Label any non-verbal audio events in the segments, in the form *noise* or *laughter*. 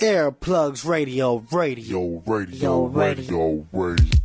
Earplugs Radio, radio. Radio, Yo, radio, radio.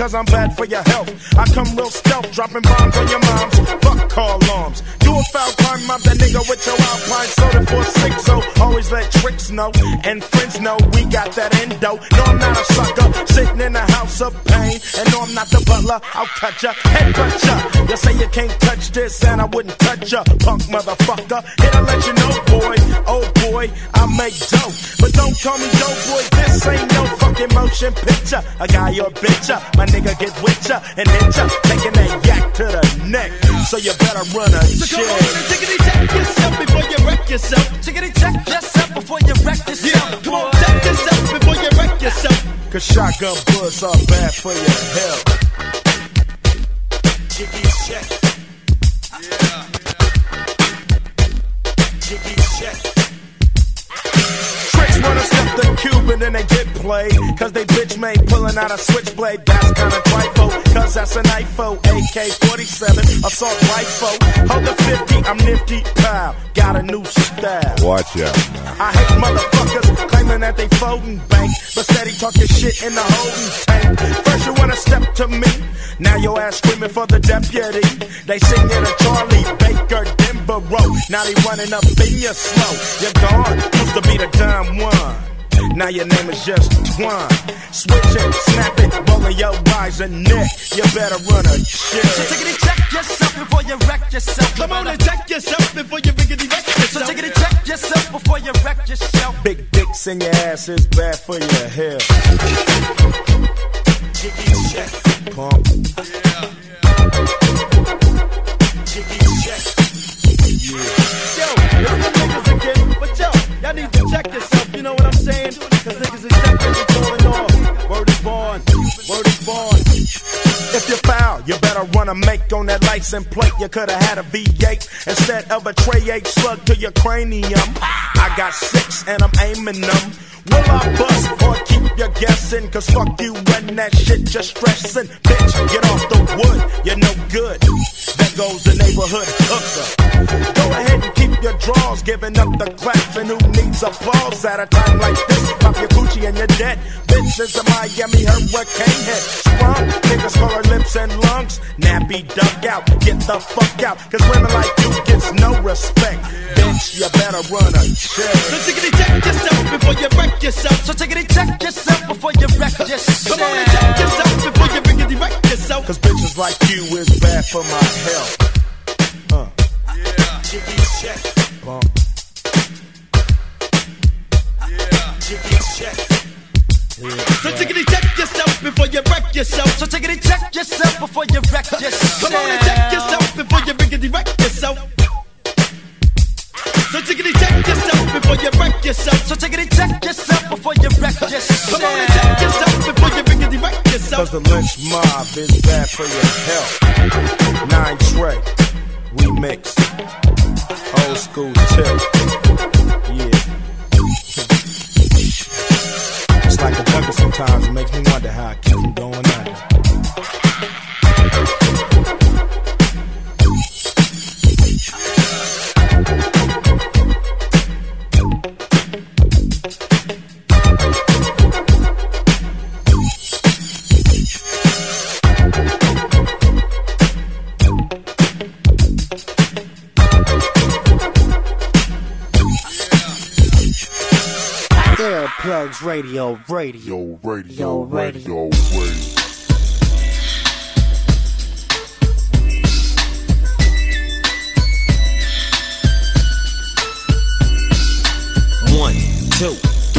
Cause I'm bad for your health. I come real stealth, dropping bombs on your moms. Fuck call alarms. Do a foul crime, mob that nigga with your alpine soda for six. So always let tricks know and friends know we got that endo. No, I'm not a sucker, sitting in a house of pain. And no, I'm not the butler, I'll cut ya, head cut ya. You say you can't touch this, and I wouldn't touch ya, punk motherfucker. Here to let you know, boy, oh boy, I make dope. But don't call me dope, boy, this ain't no fucking motion picture. A guy or bitch, ya, my nigga get with ya and hit ya, taking that yak to the neck. So you better run a So check. come on and tickety check yourself before you wreck yourself. Tickety check yourself before you wreck yourself. Yeah, come on, check yourself before you wreck yourself. Cause shotgun bullets are bad for your health. Jiggy check. Yeah. Jiggy check. Wanna step the Cuban and they get played. Cause they bitch made pulling out a switchblade. That's kinda trifle. Cause that's an IFO. AK 47, assault rifle. Hold the 50, I'm nifty. Pow. Got a new style. Watch out now. I hate motherfuckers claiming that they folding bank, but steady talking shit in the holding tank. First you wanna step to me, now your ass screaming for the deputy. They sing it to Charlie Baker, Denver Road. Now they running up in your slow. You're gone, used to be the dumb one. Now your name is just Twan. Switch it, snap it, rolling your eyes and neck. You better run a shit. So tickety check yourself before you wreck yourself. Come on and check yourself before you biggity wreck yourself. So yourself. tickety check yourself before you wreck yourself. Big dicks in your ass is bad for your health. Jiggy check. Pump. Yeah. Jiggy check. Yeah. Yo, license plate. You coulda had a V8 instead of a tray 8 slug to your cranium. I got six and I'm aiming them. Will I bust or keep you guessing? Cause fuck you and that shit just stressing. Bitch, get off the wood, you're no good. There goes the neighborhood hooker. Go ahead and keep your drawers, giving up the claps. And who needs applause at a time like this? Pop your coochie and you're dead. Bitch is a Miami hurricane head. Sprung, niggas call her lips and lungs. Nappy duck out, get the fuck out. Cause women like you gets no respect. Bitch, you better run a check. So tickety check yourself before you wreck yourself. So tickety check yourself before you wreck yourself. Come on and check yourself before you biggity wreck yourself. Cause bitches like you is bad for my health. Uh. Yeah. Jiggy check. Bump. Yeah. Jiggy check. So tickety check yourself before you wreck yourself. So tickety check yourself before you wreck yourself. *laughs* Come on and check yourself before you biggity wreck yourself. So tickety check yourself before you wreck yourself. So tickety check yourself before you wreck yourself. Come on and check yourself before you biggity wreck yourself. Cause the lynch mob is bad for your health. Nine Trey, we mix. Old school tip. Yeah. It's like a jungle sometimes. It makes me wonder how I keep from going under. Earplugs Radio, radio. Radio, radio, radio. radio. One, two,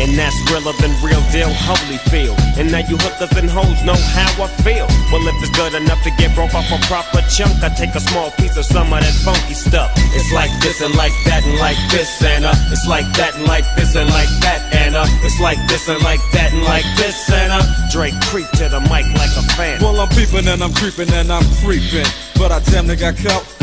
And that's realer than real deal, Holyfield. And now you hookers and hoes know how I feel. Well, if it's good enough to get broke off a proper chunk, I take a small piece of some of that funky stuff. It's like this and like that and like this and uh, it's like that and like this and like that and uh, it's like this and like that and like this and uh, Dre creep to the mic like a fan. Well, I'm peeping and I'm creeping and I'm creeping. But I damn near got caught,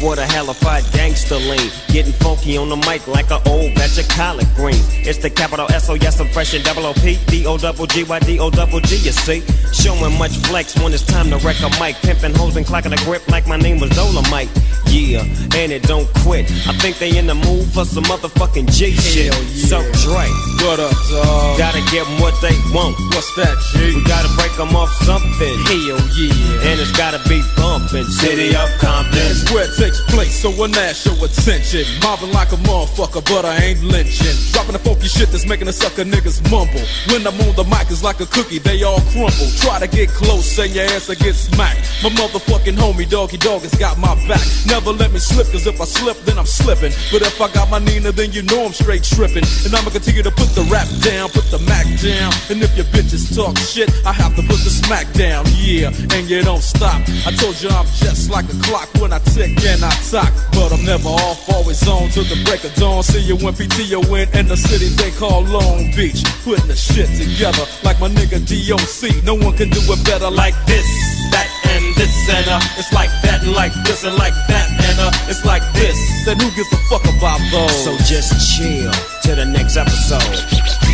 What a hellified gangster lean. Getting funky on the mic like an old batch of collard greens. It's the capital S O yes, I'm fresh and double O P D O double G Y D O double G. You see, showing much flex when it's time to wreck a mic. Pimping hoes and clocking a grip like my name was Dolomite. Yeah, and it don't quit. I think they in the mood for some motherfucking G shit. So Dre, What up, dog? gotta give 'em what they want. What's that, G? We gotta break 'em off something. Hell yeah. And it's gotta be bumpin'. City of Compton. That's where it takes place, so when that show attention. Mobbing like a motherfucker, but I ain't lynching. Dropping the funky shit that's making the sucker niggas mumble. When I'm on the mic, it's like a cookie, they all crumble. Try to get close, say your ass will get smacked. My motherfucking homie, Doggy Dogg, has got my back. Never let me slip, cause if I slip, then I'm slipping. But if I got my Nina, then you know I'm straight tripping. And I'ma continue to put the rap down, put the Mac down. And if your bitches talk shit, I have to put the smack down. Yeah, and you don't stop. I told you I'm just like a clock when I tick and I talk. But I'm never off, always on till the break of dawn. See you when PTO in the city they call Long Beach. Putting the shit together like my nigga DOC. No one can do it better like this, that, and this, and uh. It's like that, and like this, and like that, and uh. It's like this. Then who gives a fuck about those? So just chill to the next episode.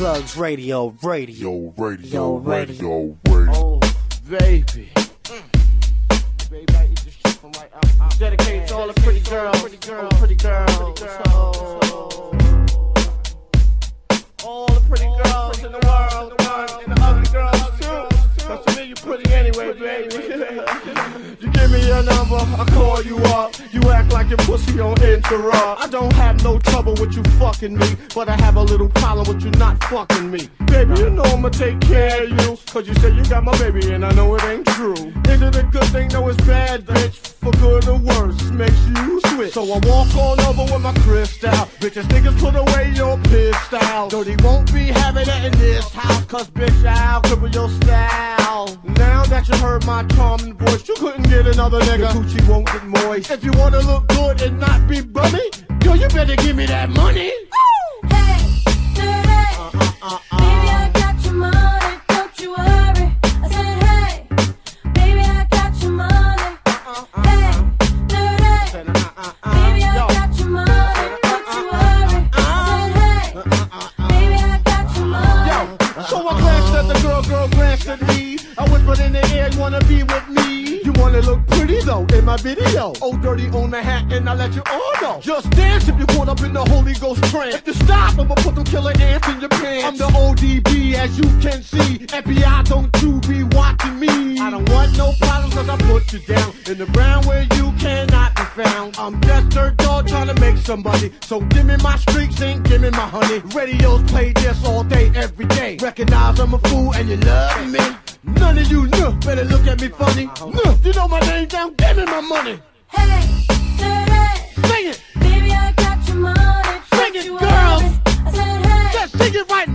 Plugs Radio, radio. Radio, radio. radio, radio. Oh, baby. Baby, I eat this shit from right out. out. Dedicated to all the pretty girls. Pretty girls. Pretty girls. Oh. All the pretty girls in the world. And the ugly girls Cause to me you pretty anyway, baby. you give me your number, I call you up. You act like your pussy on interrupt. I don't have no trouble with you fucking me, but I have a little problem with you not fucking me. Baby, you know I'ma take care of you. Cause you say you got my baby and I know it ain't true. Is it a good thing? No, it's bad, bitch. For good or worse, makes you switch. So I walk on over with my crystal. Bitches, niggas put away your pistol. Dirty won't be having it in this house. Cause bitch, I'll cripple your style. Oh. Now that you heard my charming voice, you couldn't get another nigga. Your coochie won't get moist. If you wanna look good and not be bummy, yo, you better give me that money. Hey, dirty. Baby, I got your girl glanced at me. I whispered in the air, wanna be with me? You wanna look pretty though in my video. Oh, dirty on the hat, and I let you all know. Just dance if you're caught up in the Holy Ghost trance. If you stop, I'ma put them killer ants in your pants. I'm the ODB, as you can see. FBI, don't you be watching me. I don't want no problems, cause I put you down in the ground where you cannot be found. I'm just dirt dog trying to make somebody. So give me my streaks and give me my honey. Radios play this all day, every day. Recognize I'm a fool and you love me. None of you know better look at me funny. No, you know my name down, give me my money. Hey, dirty. Sing it, Baby, I got your money. Sing it, girls. I said, hey, just sing it right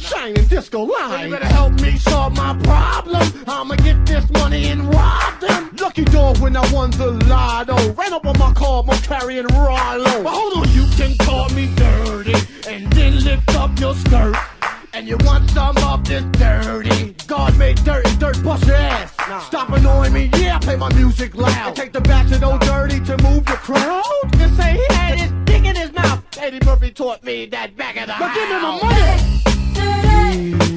shining disco line. You better help me solve my problem. I'ma get this money and rob them. Lucky dog when I won the lotto. Ran up on my car, I'm carrying Rollo. But hold on, you can call me dirty and then lift up your skirt. And you want some of this dirty? God made dirt and dirt bust your ass. Stop annoying me, yeah, play my music loud. And take the back to no dirty to move the crowd. Just say he Eddie Murphy taught me that back of the Now give me my money.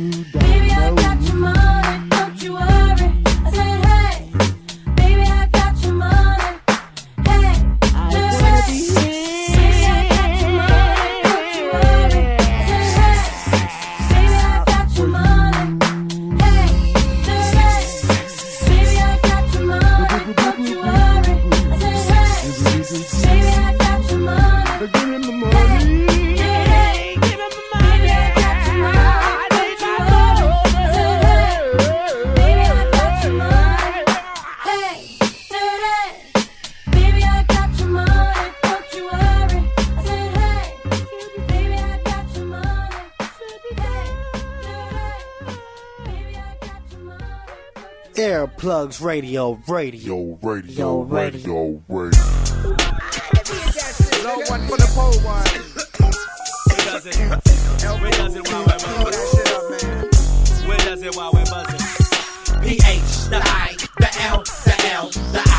Earplugs Radio, radio. Yo, radio, Yo, radio, radio. Low one for the pole one. Where does it? Where does it while we're Pull buzzing? that shit up, man. Where does it while we're buzzing? P-H, the I, the L, the L, the I,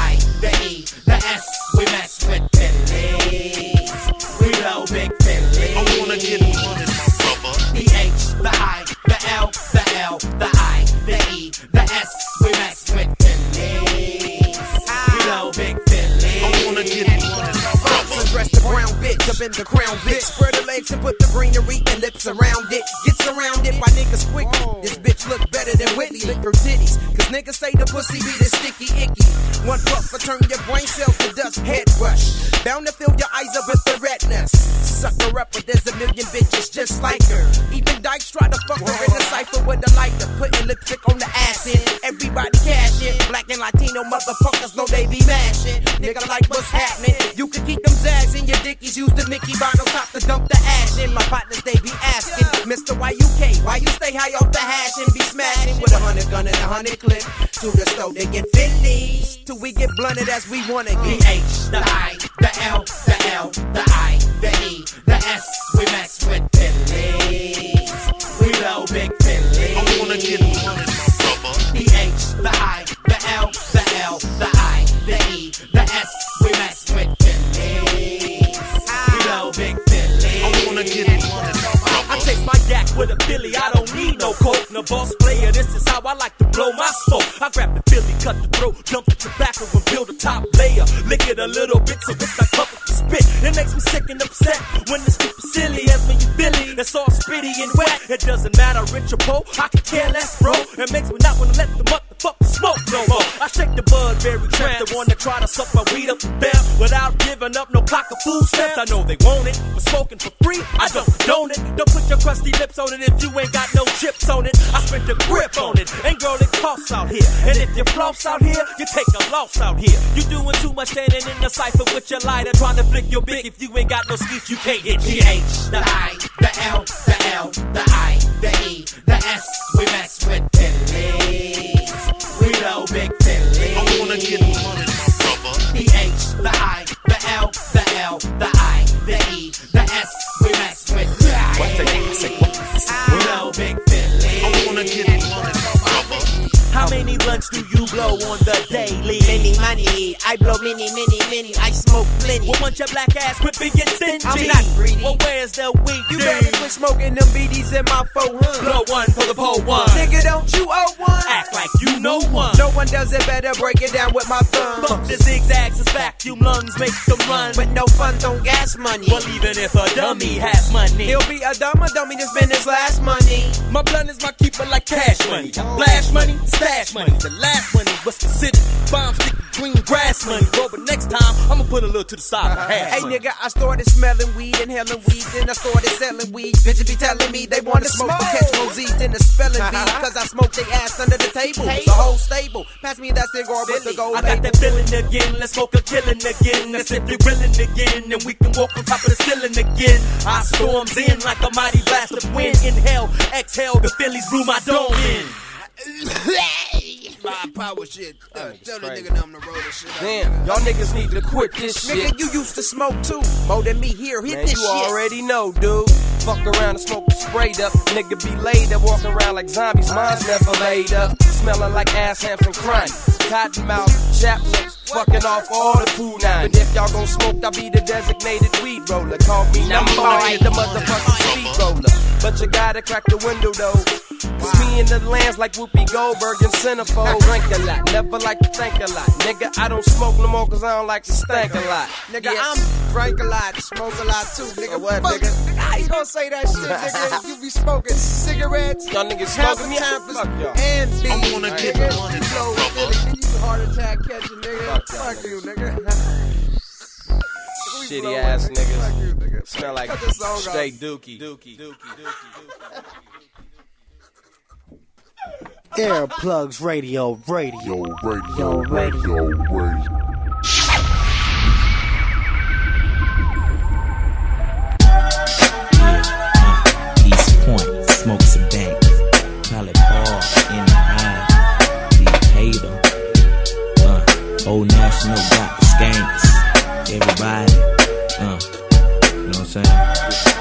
you take a loss out here. You doing too much standing in the cipher with your lighter, trying to flick your big. If you ain't got no skeet, you can't hit The the H, the I, blunts do you blow on the daily? Many money, I blow many, many, many. I smoke plenty. Well, once your black ass quit being stingy. I'm not greedy. Well, where's the weed? You better quit smoking them BDs in my 400. Blow one for the pole one. Nigga, don't you owe one? Act like you know one. No one does it better. Break it down with my thumb. Fuck the zigzags, his vacuum lungs make them run. With no funds on gas money. Well, even if a dummy has money, He'll be a dumber dummy to spend his last money. my blunt is my keeper like cash money. Flash money, stash money. The last money was considered bomb sticky green grass money. Bro, but next time, I'ma put a little to the side. Hey money. nigga, I started smelling weed, inhaling weed, then I started selling weed. Bitches be telling me they wanna smoke, but catch Mosey's in the spelling bee. Uh-huh. Cause I smoked their ass under the table. The whole stable. Pass me that cigar with the gold I got label. that feeling again. Let's smoke a killing again. That's if you're willing again. And we can walk on top of the ceiling again. I storms in like a mighty blast of wind. Inhale, exhale, the Phillies blew my dome in. *laughs* My power shit. Uh, tell nigga I'm the road and shit. Damn, y'all niggas need to quit this shit. Nigga, you used to smoke too. More than me here. Hit Man, this you shit. already know, dude. Fuck around and smoke sprayed up. Nigga be laid up, walking around like zombies. Mine's never laid up. Smelling like ass hams and crime. Cotton mouth, chap lips, fucking off all the cool nine. But if y'all gon' smoke, I'll be the designated weed roller. Call me number one, the motherfucking speed roller. But you gotta crack the window though. Cause me in the lands like Whoopi Goldberg and Centerfold. Drink a lot, never like to think a lot. Nigga, I don't smoke no more cause I don't like to stank a lot. Nigga, Yeah. I'm drink a lot, smoke a lot too, nigga. what, Fuck, nigga? How you gonna say that shit, nigga? *laughs* You be smoking cigarettes, Y'all niggas smoking me? time Fuck y'all. and B. I wanna get nigga. money, You blow Philly, you heart attack catching, nigga. Fuck Fuck you, nigga. *laughs* Shitty ass it, nigga. Fuck niggas. you, nigga. Smell like Cut this straight dookie. Dookie, dookie, dookie, dookie. Earplugs Radio, radio. Radio, radio. radio, radio. Smoke some dank. Call it Paul in the eye. The hater. Uh, Old National got the skanks. Everybody. Uh, you know what I'm saying?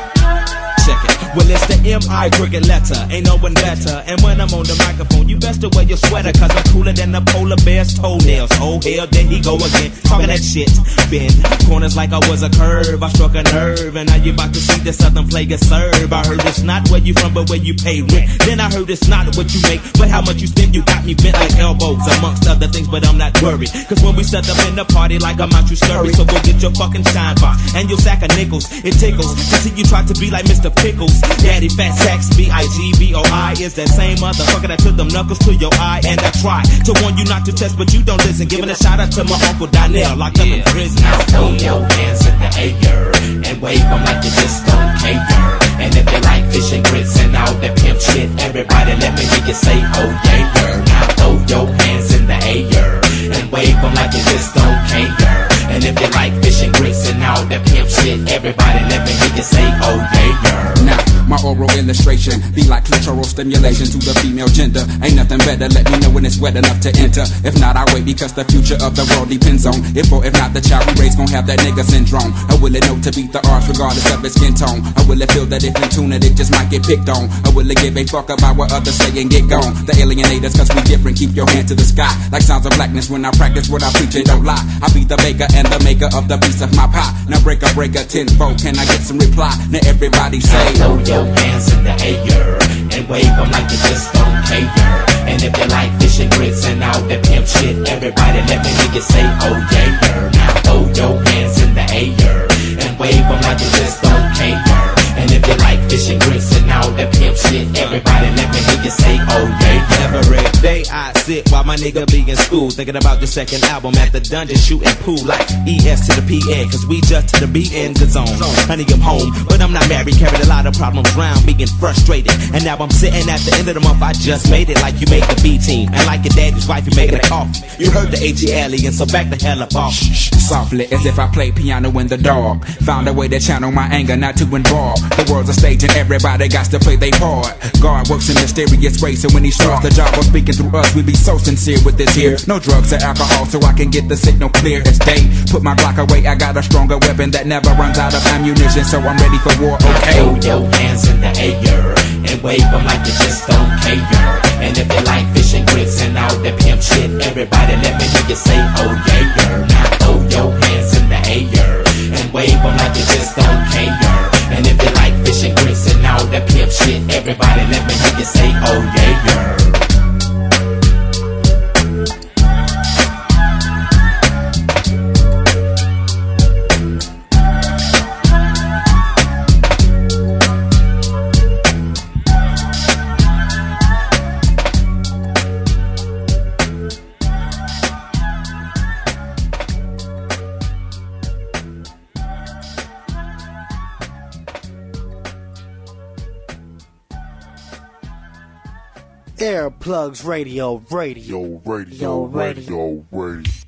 Well, it's the M.I. cricket letter. Ain't no one better. And when I'm on the microphone, you best to wear your sweater. Cause I'm cooler than the polar bear's toenails. Oh, hell, there he go again. Talking that shit. Bend corners like I was a curve. I struck a nerve. And now you about to see the southern player serve. I heard it's not where you from, but where you pay rent. Then I heard it's not what you make, but how much you spend. You got me bent like elbows, amongst other things, but I'm not worried. Cause when we set up in the party, like I'm out, you scurry. So go get your fucking shine box and your sack of nickels. It tickles to see you try to be like Mr. Pickles. Daddy Fat Sax, B-I-G-B-O-I is that same motherfucker that took them knuckles to your eye. And I try to warn you not to test, but you don't listen. Giving a shout out to my uncle Donnell, locked up in prison. Now throw your hands in the air and wave them like you just don't care. And if you like fish and grits and all that pimp shit, everybody let me hear you say, oh yeah, yeah. Now throw your hands in the air and wave them like you just don't care. And if you like fish and grits and all that pimp shit, everybody let me hear you say, oh yeah, yeah. Now, my oral illustration be like clitoral stimulation to the female gender. Ain't nothing better, let me know when it's wet enough to enter. If not, I wait because the future of the world depends on if or if not the child we raise gon' have that nigga syndrome. I will it know to beat the odds regardless of its skin tone? I will it feel that if in tune it, it just might get picked on? I will it give a fuck about what others say and get gone? The alienators, cause we different, keep your hand to the sky. Like sounds of blackness when I practice what I preach and don't lie. I be the baker and the maker of the piece of my pie. Now break a breaker tenfold, can I get some reply? Now everybody say, Your hands in the air and wave them like you just don't care. And if you like fish and grits and all that pimp shit, everybody let me hear you say, oh yeah. Now throw your hands in the air and wave them like you just don't care. And if you like fish and and all that pimp shit, everybody let me hear you say, oh yeah. Every day I sit while my nigga be in school. Thinking about the second album at the dungeon shooting pool like ES to the PN. Cause we just to the B in the zone. Honey, I'm home, but I'm not married. Carried a lot of problems round, being frustrated. And now I'm sitting at the end of the month. I just made it like you made the B team. And like your daddy's wife, you making a coffee. You heard the AT alien, so back the hell up off. Softly, as if I played piano in the dark. Found a way to channel my anger, not to involve. The world's a stage and everybody got to play their part. God works in mysterious ways, so when he starts the job of speaking through us, we be so sincere with this here. No drugs or alcohol, so I can get the signal clear as day. Put my Glock away, I got a stronger weapon that never runs out of ammunition, so I'm ready for war. Okay. Throw your hands in the air and wave them like you just don't care. And if you like fishing and grits and all that pimp shit, everybody let me hear you say, oh yeah, Now throw your hands in the air Earplugs Radio, radio. Radio, radio. radio, radio.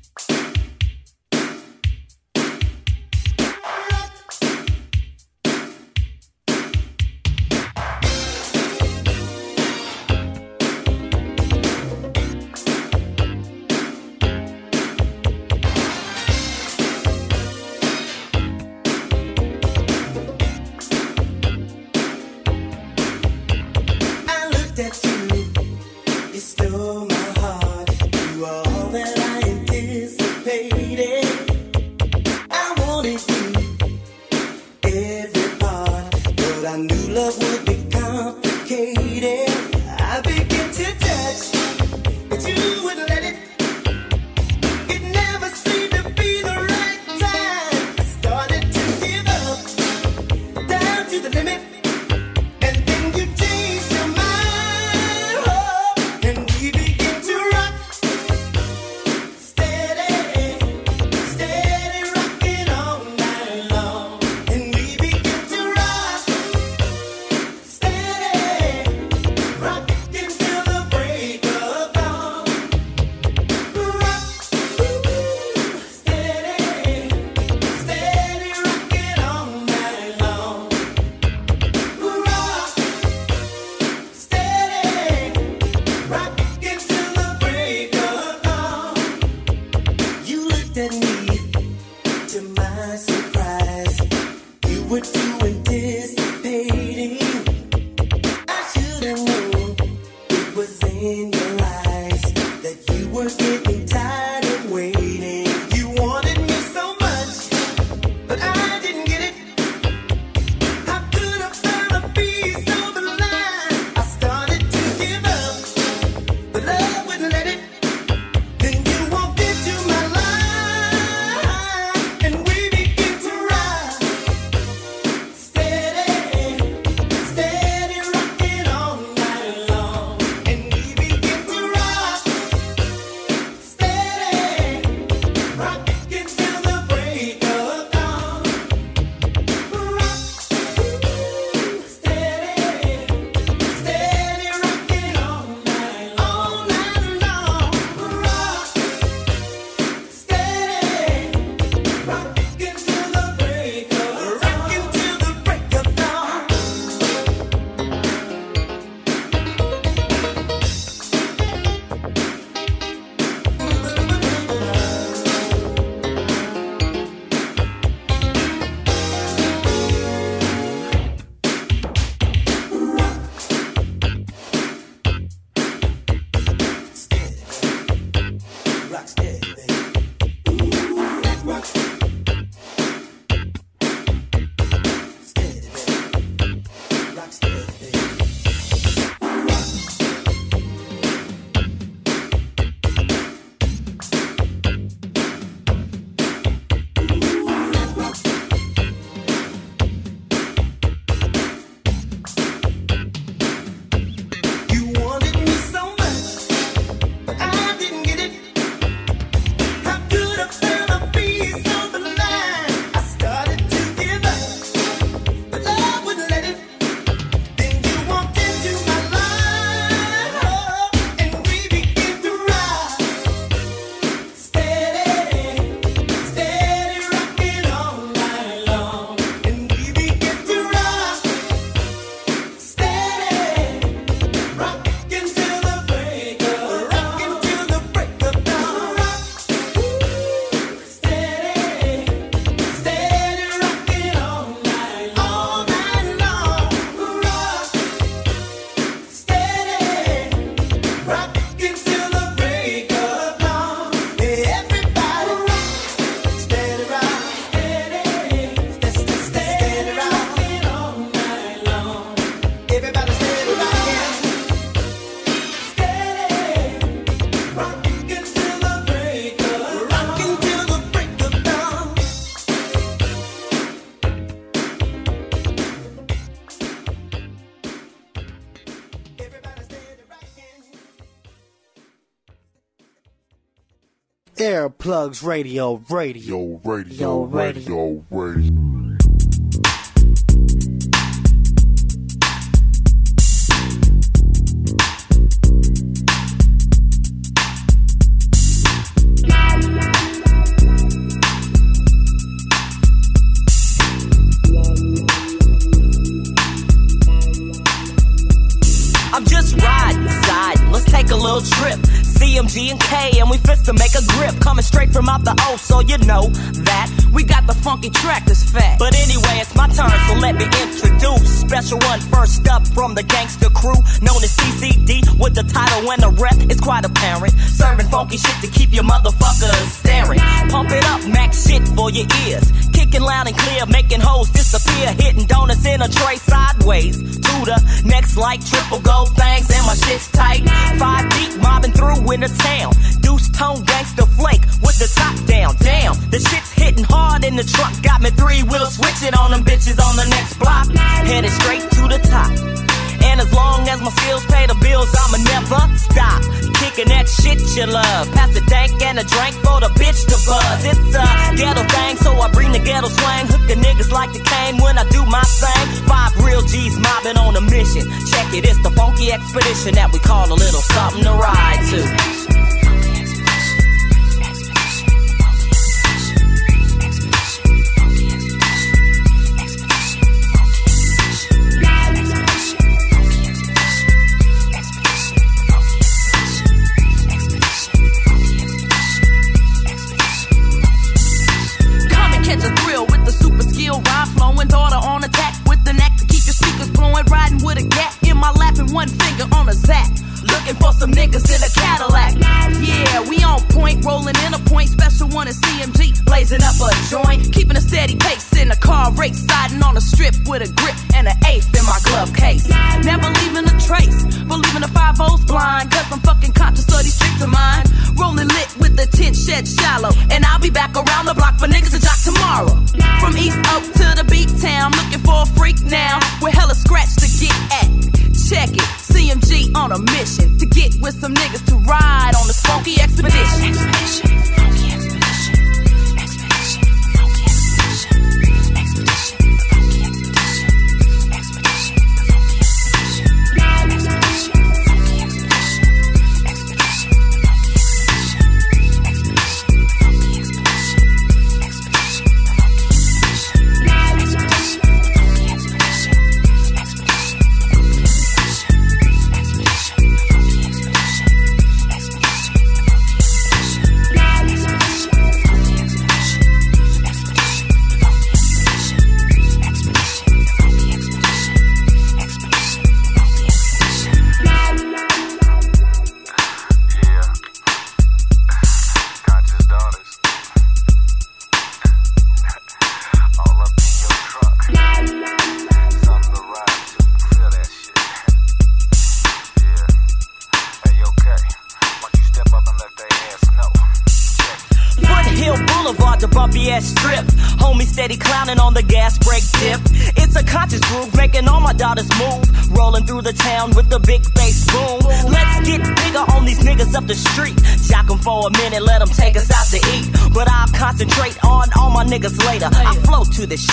Airplugs Radio, radio, radio, radio, radio. I'm to make a grip. Coming straight from out the O, so you know that we got the funky track that's fat. But anyway, it's my turn, so let me introduce special one first up from the gangster crew, known as CCD, with the title and the rep. It's quite apparent. Serving funky shit to keep your motherfuckers staring. Pump it up, max shit for your ears. Kicking loud and clear, making hoes disappear. Hitting donuts in a tray sideways. To the next like triple gold things, and my shit's tight. Five deep, mobbing through in the town. Deuce tone gangster flake with the top down. Damn, the shit's hitting hard in the truck. Got me three wheel switching on them bitches on the next block. Headed straight to the top. And as long as my skills pay the bills, I'ma never stop. Kicking that shit you love. Pass the dank and a drink for the bitch to buzz. It's a ghetto thing, so I bring the ghetto swang. Hook the niggas like the cane when I do my thing. Five real G's mobbing on a mission. Check it, it's the funky expedition that we call a little something to ride to. Speakers. Riding with a gap in my lap and one finger on a zap. Looking for some niggas in a Cadillac. Yeah, we on point, rolling in a point. Special one is CMG, blazing up a joint. Keeping a steady pace in a car race. Siding on a strip with a grip and an eighth in my glove case. Never leaving a trace, believing the five O's blind. Cause I'm fucking conscious of these streets of mine. Rolling lit with the tent shed shallow. And I'll be back around the block for niggas to jock tomorrow. From East Oak to the beat town, looking for a freak now. With hella scratch to get at. Check it, CMG on a mission to get with some niggas to ride on this funky expedition.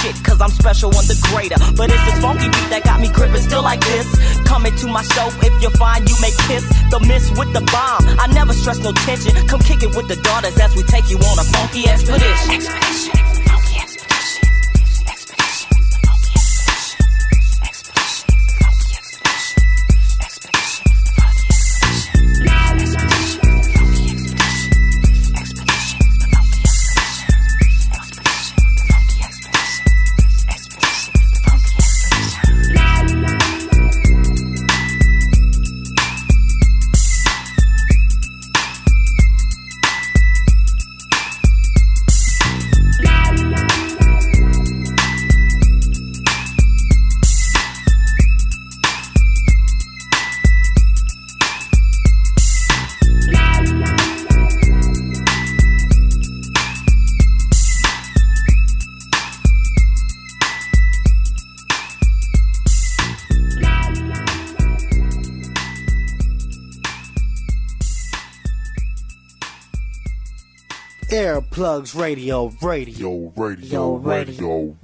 Shit cause I'm special on the greater. But it's this funky beat that got me gripping still like this. Coming to my show, if you're fine, you may kiss the miss with the bomb. I never stress no tension. Come kick it with the daughters as we take you on a funky expedition. Yeah. Earplugs Radio, radio, radio, radio, radio. Y'all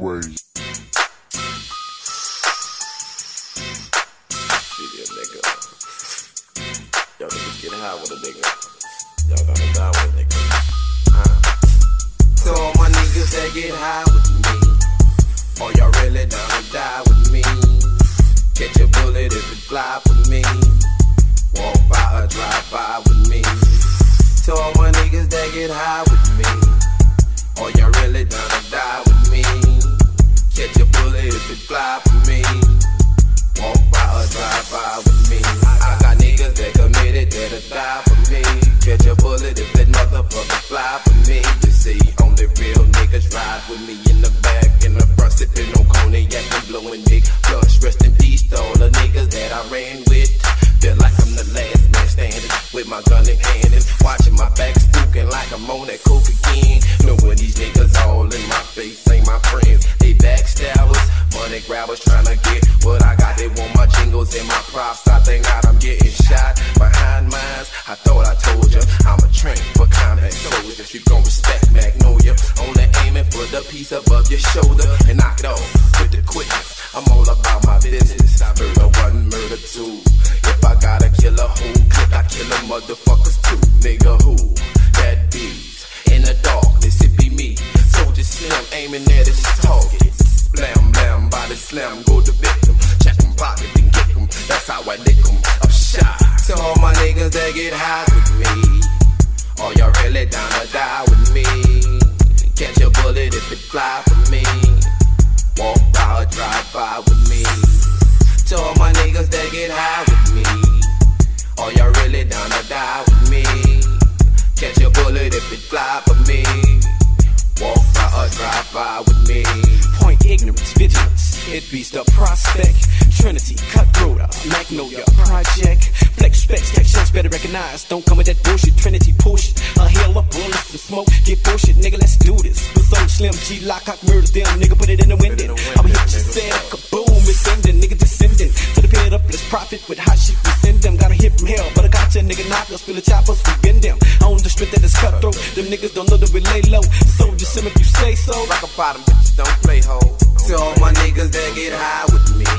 G, lock, cock, murders them. Nigga, put it in the window. I'ma hit you, said, kaboom, it's ending. Nigga descending to the pit up, let's profit with hot shit. We send them. Got a hit from hell, but I got ya, nigga, knock us. Feel the choppers, we bend them. On the strength that is cutthroat. Them niggas don't know that we lay low. So just sim if you say so. Rock a bottom, bitches don't play ho. To all my niggas that get high with me.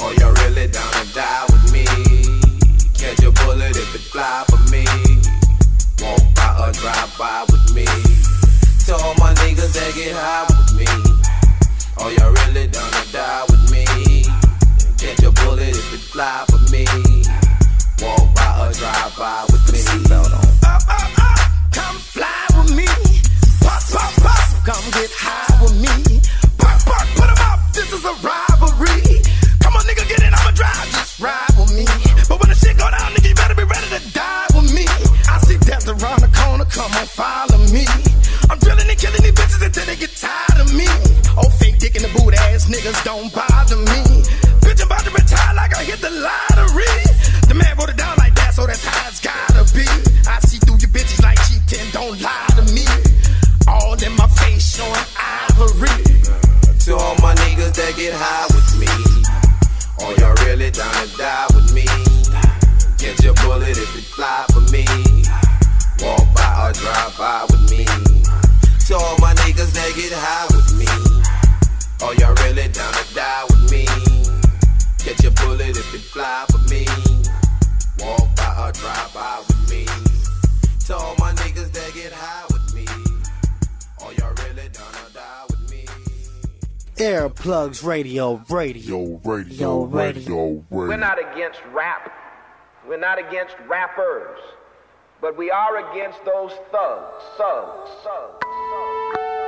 Or y'all really down to die with me. Catch a bullet if it fly for me. Walk by or drive by with me. To all my niggas that get high with me. Or y'all really down to die with me. Catch a bullet if it fly for me. Walk by or drive by with me. Up, up, up, come fly with me. Pop, pop, pop, come get high niggas don't bother me. Bitch, I'm about to retire like I hit the lottery. The man wrote it down like that, so that's how it's gotta be. I see through your bitches like cheating, don't lie to me. All in my face showing ivory. To all my niggas that get high with me. Or y'all really down to die with me. Get your bullet if it fly for me. Walk by or drive by with me. To all my niggas that get high with me. Or y'all really down to die with me. Get your bullet if it fly for me. Walk by or drive by with me. To all my niggas that get high with me. Or y'all really down to die with me. Earplugs Radio, radio, radio, radio, We're not against rap. We're not against rappers. But we are against those thugs, thugs, thugs. It's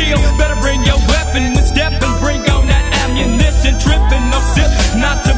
Chill, better bring your weapon when stepping, bring on that ammunition, tripping, no sip, not to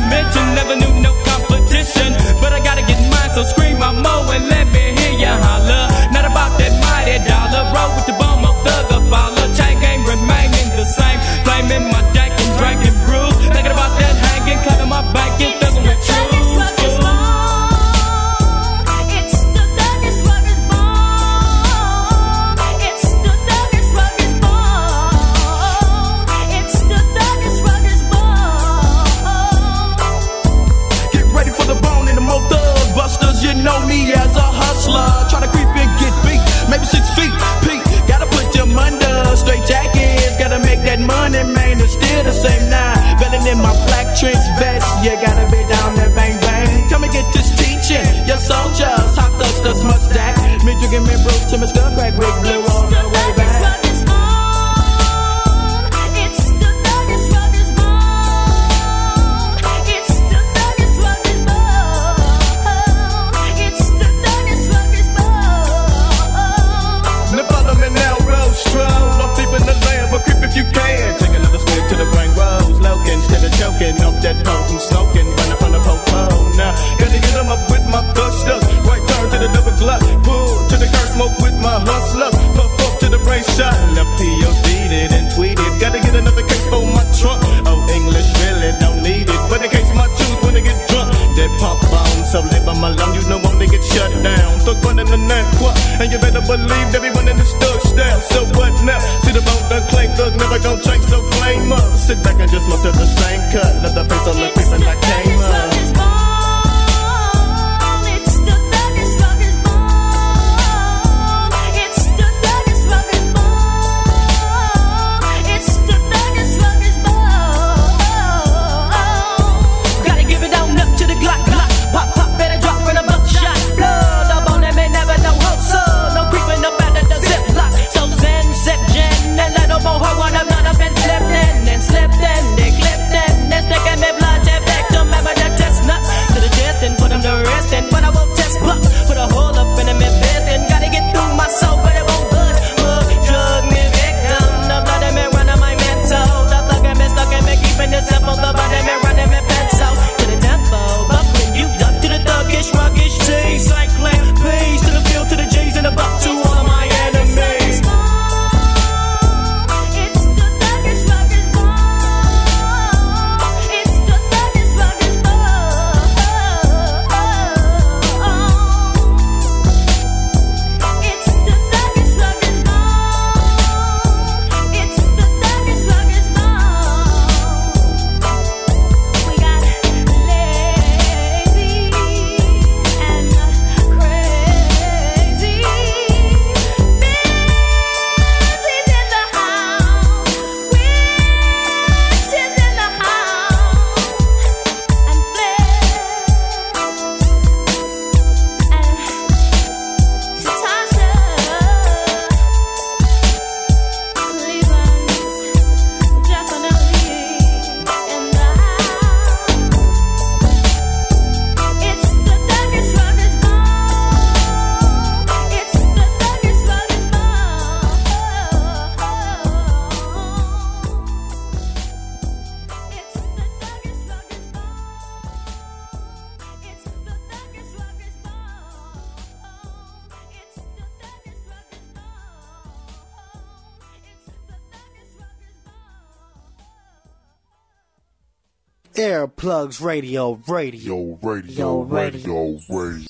Thugs Radio, radio, radio, radio, radio.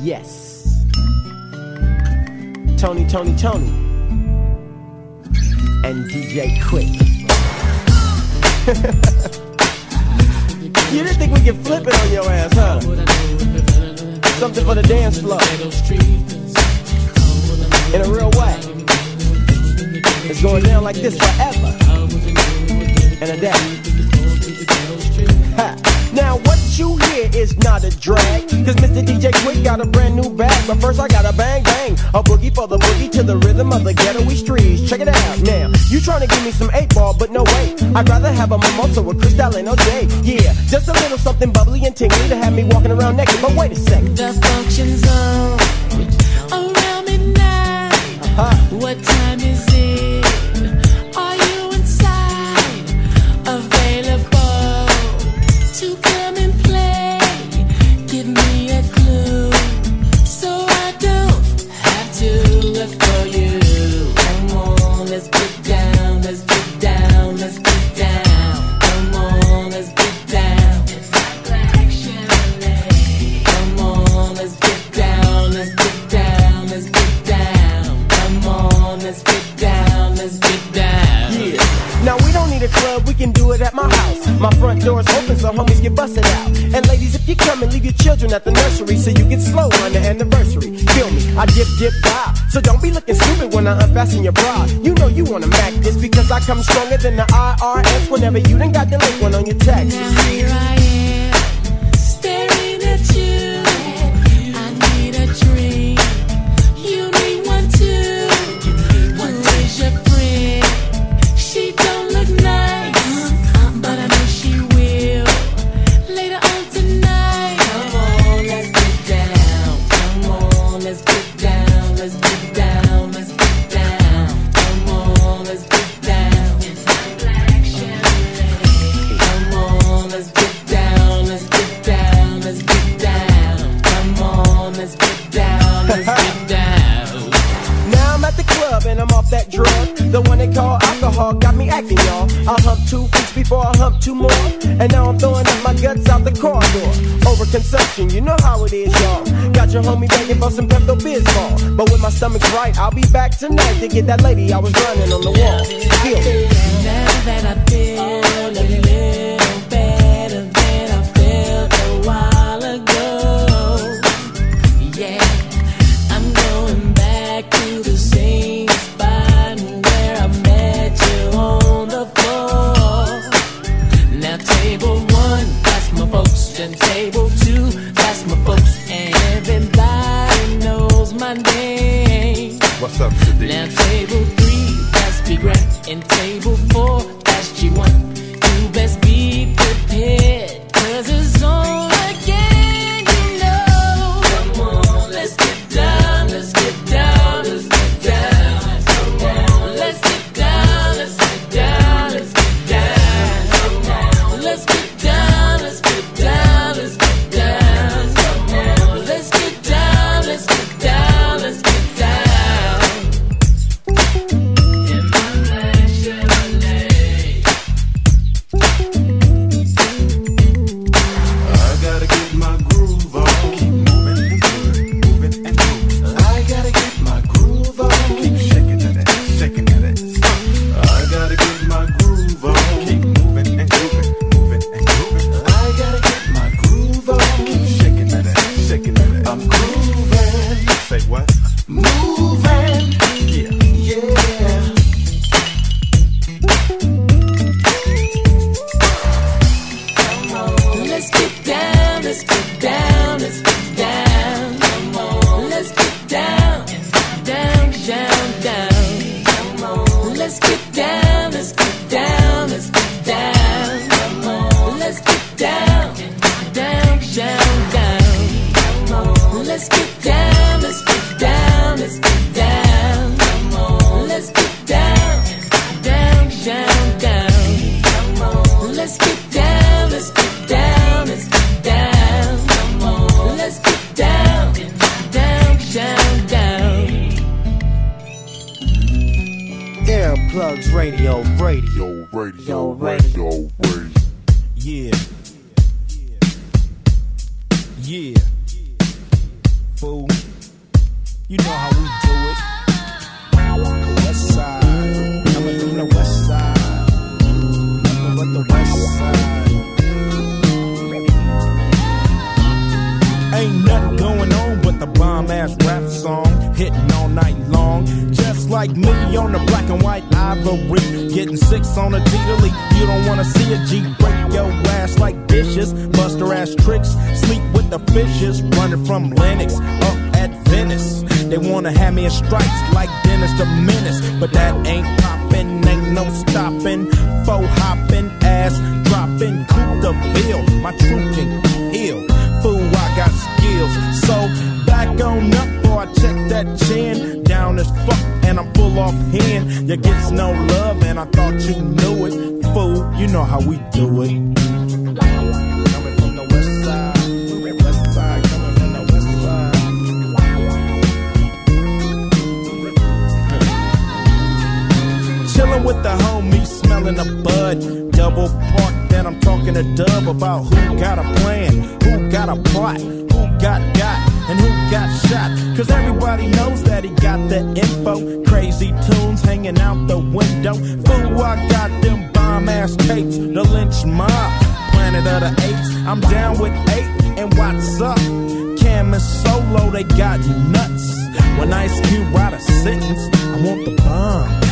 Yes. Tony, Tony, Tony. And DJ Quik. *laughs* you didn't think we could flip it on your ass, huh? Something for the dance floor. In a real way. It's going down like this forever. And a day now what you hear is not a drag. Cause Mr. DJ Quik got a brand new bag. But first I got a bang bang. A boogie for the boogie to the rhythm of the ghettoy streets. Check it out now. You tryna give me some 8 ball, but no way. I'd rather have a mimosa with Cristal and OJ. Yeah, just a little something bubbly and tingly to have me walking around naked. But wait a second. The function's on around midnight. Uh-huh. What time is in your bra. You know you wanna mac this because I come stronger than the IRS whenever you done got the link one on your right. I'll be back tonight to get that lady I was running on the homie smelling a bud. Double park, then I'm talking to Dub about who got a plan, who got a plot, who got got, and who got shot. Cause everybody knows that he got the info. Crazy tunes hanging out the window. Fool, I got them bomb ass tapes, the Lench Mob, planet of the apes. I'm down with eight, and what's up? Kam and Solo, they got nuts. When Ice Cube write a sentence, I want the bomb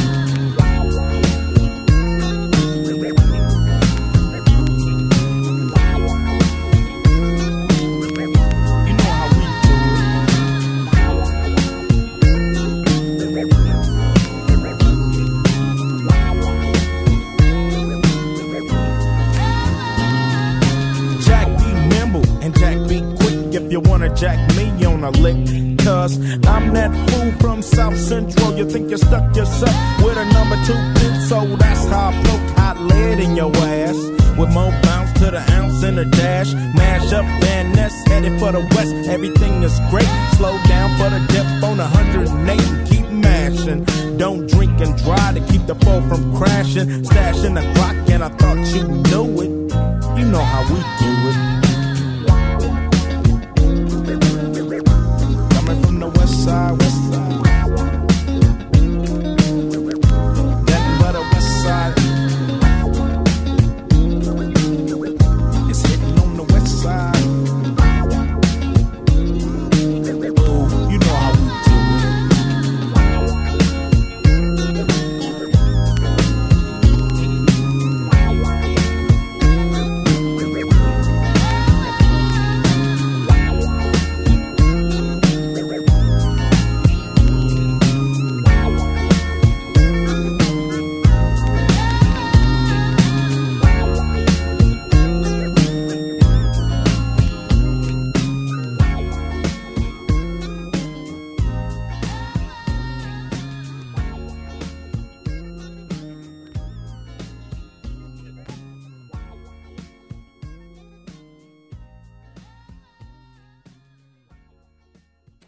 Jack me on a lick. Cause I'm that fool from South Central. You think you stuck yourself with a number two pin, so that's how I poke hot lead in your ass. With more bounce to the ounce in the dash. Mash up Van Ness, headed for the west. Everything is great. Slow down for the dip on 108 and keep mashing. Don't drink and drive to keep the foe from crashing. Stashing the clock, and I thought you knew it. You know how we do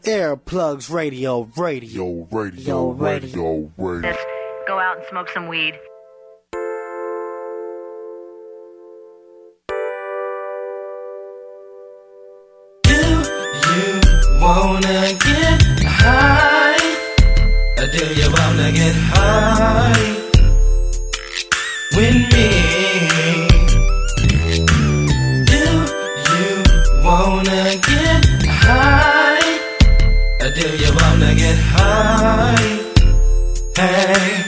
Earplugs Radio, radio, radio, radio, radio. Let's go out and smoke some weed. Do you wanna get high? Or do you wanna get high with me? You wanna get high? Hey.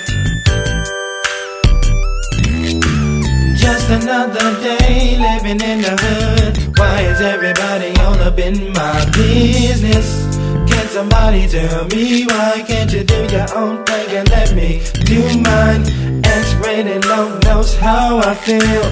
Just another day living in the hood. Why is everybody all up in my business? Can somebody tell me why can't you do your own thing and let me do mine? X-rated low knows how I feel.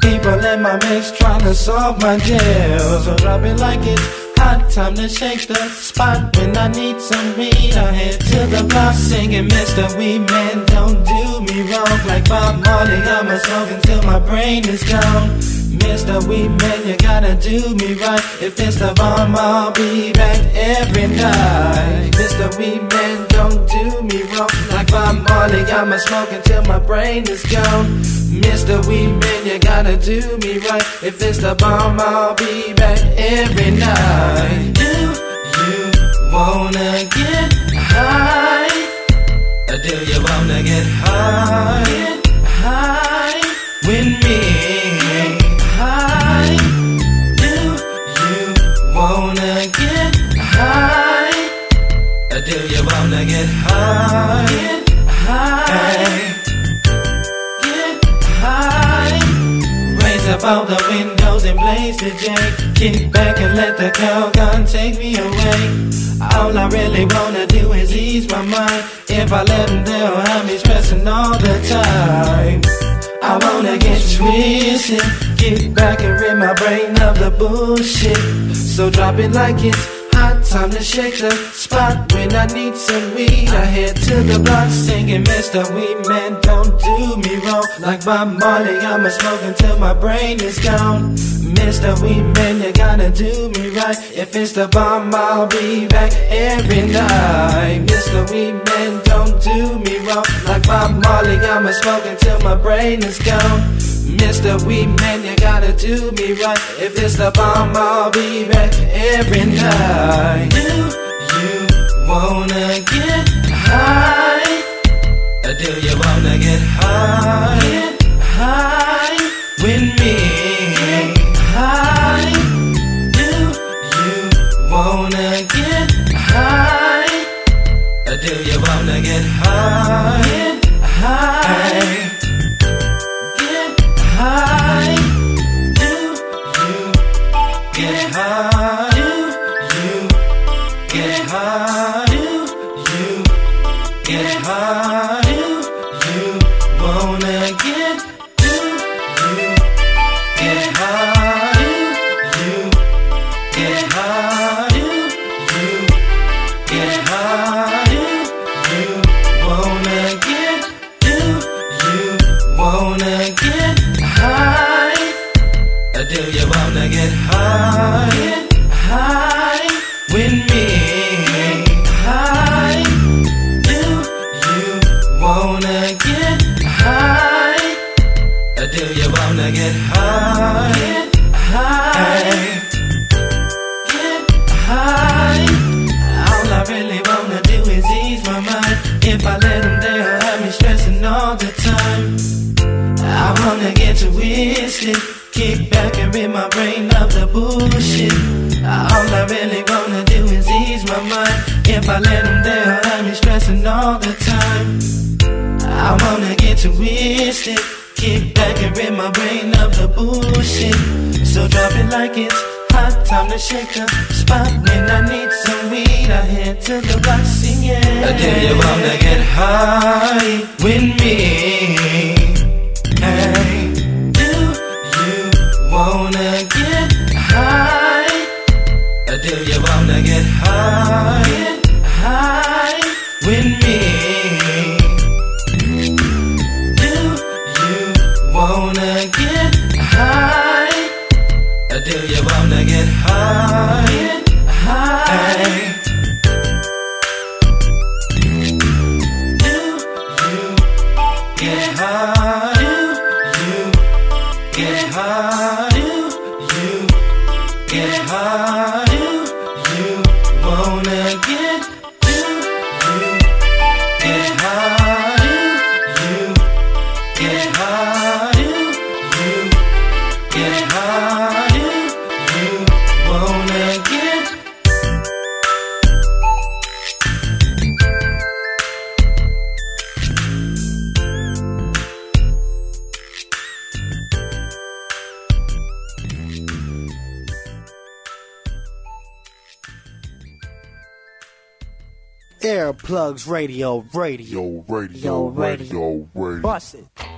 People in my mix trying to solve my deal. So drop it like it's hot, time to shake the spot. When I need some weed, I head to the block singing Mr. Weed Man, don't do me wrong. Like Bob Marley, I'm a smoke until my brain is gone. Mr. Weed Man, you gotta do me right. If it's the bomb, I'll be back every night. Mr. Weed Man, don't do me wrong. Like Bob Marley, I'm a smoke until my brain is gone. Mr. Weed Man, you gotta do me right. If it's the bomb, I'll be back every night. Do you wanna get high? Or do you wanna get high? Get high with me. Wanna get high? Get high. Get high. Raise up all the windows and blaze the J. Kick back and let the Calgon take me away. All I really wanna do is ease my mind. If I let him they'll have me stressing all the time. I wanna get twisted, get back and rid my brain of the bullshit. So drop it like it's hot, time to shake the spot. When I need some weed, I head to the block singing, Mr. Weed Man, don't do me wrong. Like Bob Marley, I'ma smoke until my brain is gone. Mr. Weed Man, you gotta do me right. If it's the bomb, I'll be back every night. Mr. Weed Man, don't do me wrong. Like Bob Marley, I'ma smoke until my brain is gone. Mr. Weed Man, you gotta do me right. If it's the bomb, I'll be back every night. Do you wanna get high? Or do you wanna get high? Get high with me. High. Do you wanna get high? Or do you wanna get high? Get high. Get If I let them there, have me stressing all the time. I wanna get to twisted. Kick back and rid my brain of the bullshit. So drop it like it's hot, time to shake the spot. When I need some weed, I head to the Roxy, yeah. Do you wanna get high with me? Hey, do you wanna get high? Or do you wanna get high? With me? Do you wanna get high? Do you wanna get high? High. Do you get high? Do you get high? Earplugs Radio, radio, radio, radio, radio. Bust it.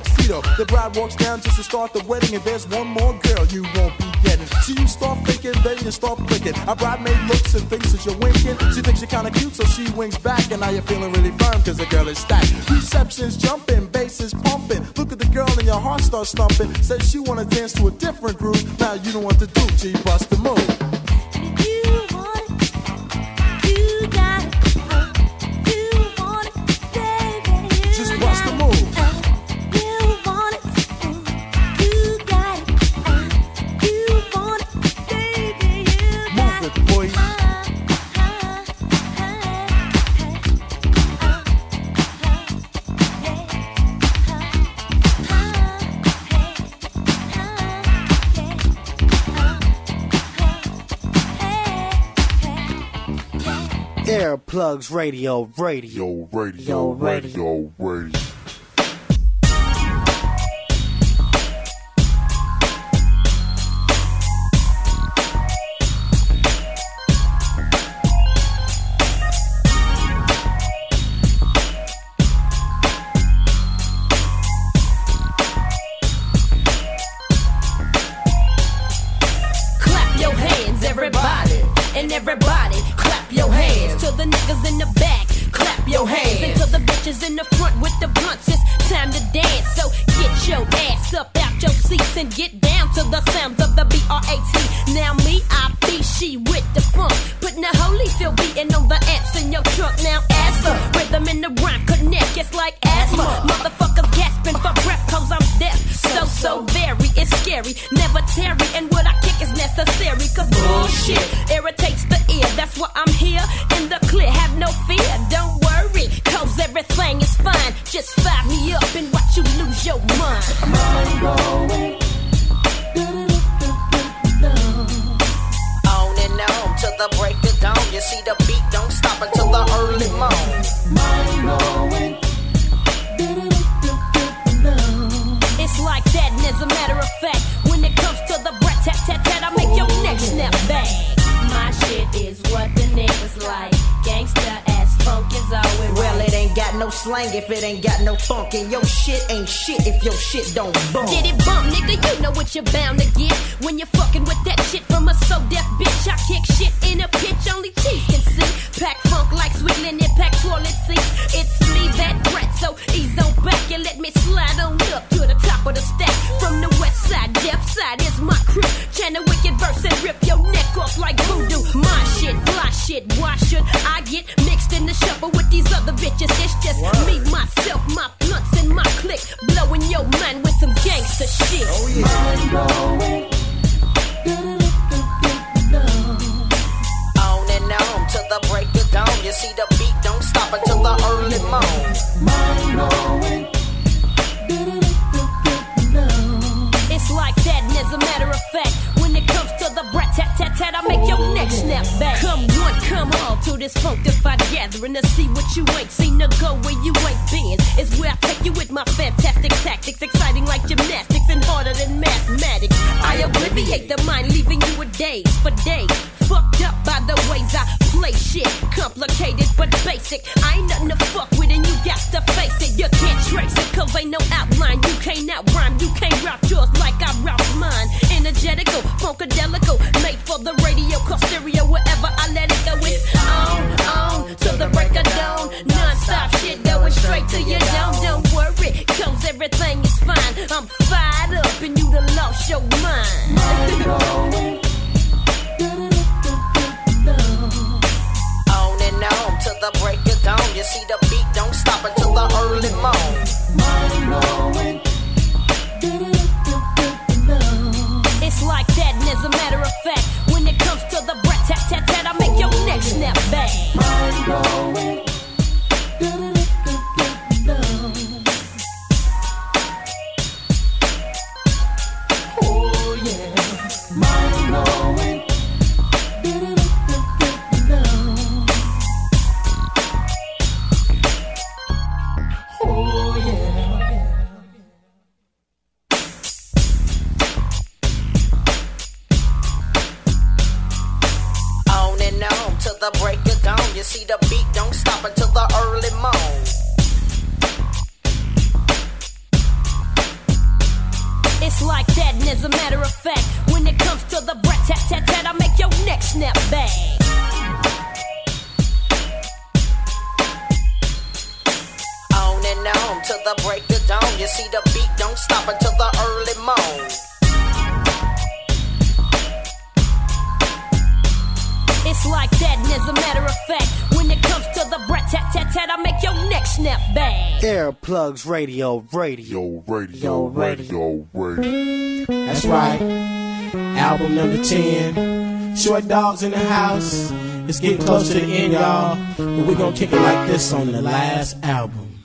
tuxedo. The bride walks down just to start the wedding, and there's one more girl you won't be getting. So you start faking, then you start clicking. A bridemaid looks and thinks that you're winking. She thinks you're kinda cute, so she winks back, and now you're feeling really firm, cause the girl is stacked. Reception's jumping, bass is pumping. Look at the girl, and your heart starts thumping. Says she wanna dance to a different groove. Now you don't want to do, G, bust the move. Earplugs Radio, radio, radio, radio, radio. radio. debunked the I to see what you ain't seen to go where you ain't been. Is where I take you with my fantastic tactics, exciting like gymnastics and harder than mathematics. I obliviate the mind, leaving you a days for days. Fucked up by the ways I play shit. Complicated but basic. I ain't nothing to fuck with, and you got to face it. You can't trace it, cause ain't no outline. You can't outrhyme, you can't rock yours like I rock mine. Energetical, funkadelic everything is fine. I'm fired up and you done lost your mind. on and on till the break of dawn. You see the beat don't stop until the early morn. Radio, radio, radio, radio, radio. That's right. Album number 10. Short dogs in the house. It's getting close to the end, y'all. But we're gonna kick it like this on the last album.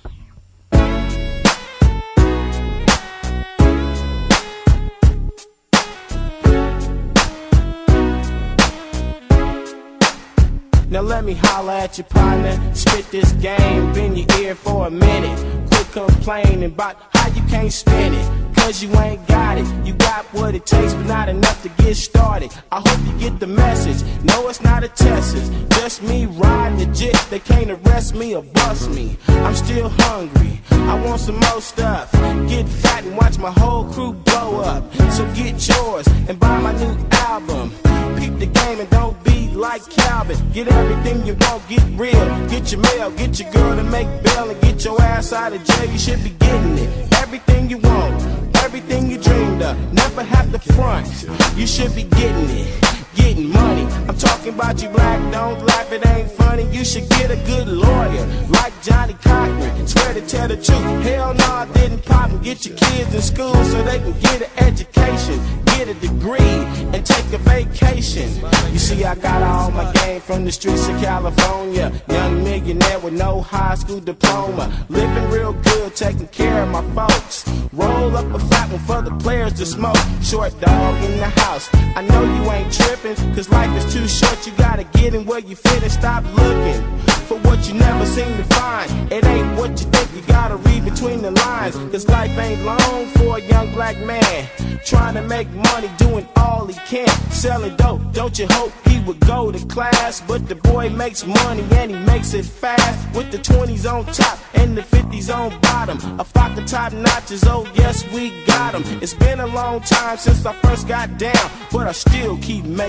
Now let me holler at your partner, spit this game, bend your ear for a minute. Complaining about how you can't spend it, cause you ain't got it. You got what it takes, but not enough to get started. I hope you get the message. No, it's not a test, it's just me riding legit. They can't arrest me or bust me. I'm still hungry, I want some more stuff. Get fat and watch my whole crew blow up. So get yours and buy my new album. Peep the game and don't be like Calvin. Get everything you want, get real. Get your mail, get your girl to make bail, and get your ass out of jail. You should be getting it. Everything you want, everything you dreamed of. Never have to front. You should be getting it. Getting money. I'm talking about you black, don't laugh, it ain't funny. You should get a good lawyer, like Johnny Cochran. Swear to tell the truth. Hell no, I didn't pop and get your kids in school so they can get an education, get a degree, and take a vacation. You see, I got all my game from the streets of California. Young millionaire with no high school diploma. Living real good, taking care of my folks. Roll up a fat one for the players to smoke. Short dog in the house. I know you ain't tripping, cause life is too short. You gotta get in where you fit and stop looking for what you never seem to find. It ain't what you think, you gotta read between the lines. Cause life ain't long for a young black man. Trying to make money, doing all he can. Selling dope, don't you hope he would go to class? But the boy makes money and he makes it fast. With the 20s on top and the 50s on bottom. A flock of top notches, oh yes, we got 'em. It's been a long time since I first got down. But I still keep making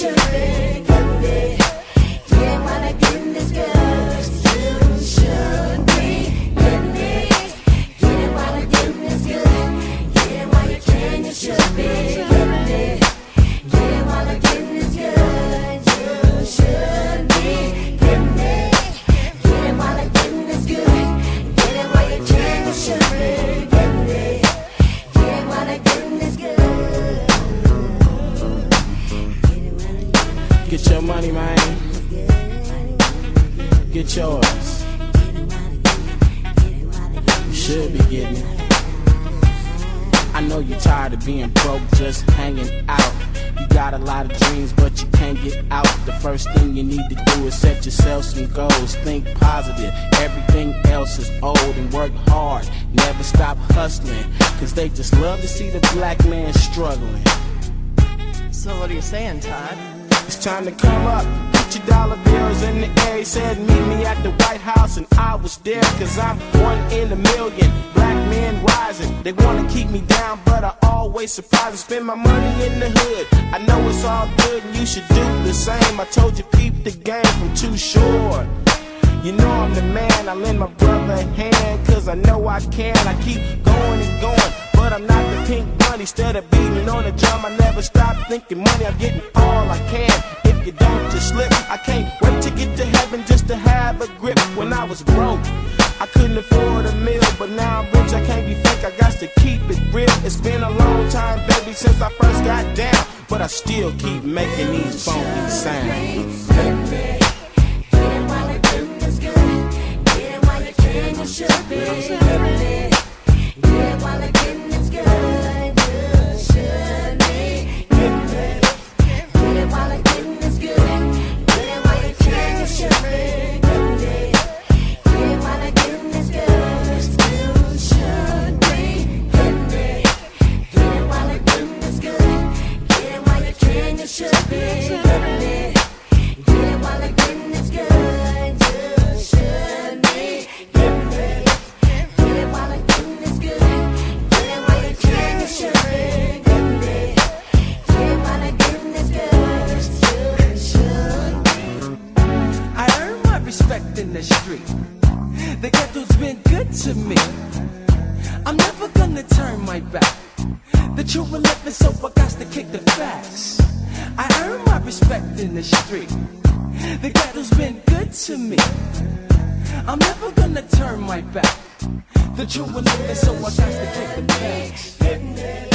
Şöyle kendi this gündüz You should. Get your money, man. Get yours. You should be getting it. I know you're tired of being broke, just hanging out. You got a lot of dreams, but you can't get out. The first thing you need to do is set yourself some goals. Think positive. Everything else is old and work hard. Never stop hustling. Cause they just love to see the black man struggling. So what are you saying, Todd? It's time to come up. Put your dollar bills in the air. He said, Meet me at the White House, and I was there. Cause I'm one in a million. Black men rising. They wanna keep me down, but I always surprise and spend my money in the hood. I know it's all good, and you should do the same. I told you, peep the game from too short. You know I'm the man, I lend my brother a hand, cause I know I can. I keep going and going, but I'm not the pink bunny. Instead of beating on the drum, I never stop thinking money, I'm getting all I can. If you don't just slip, I can't wait to get to heaven just to have a grip. When I was broke, I couldn't afford a meal, but now I'm rich, I can't be fake, I got to keep it real. It's been a long time, baby, since I first got down, but I still keep making these funky sounds. Be. Get good. You should wallet. The true are living, so I got to kick the facts. Getting it.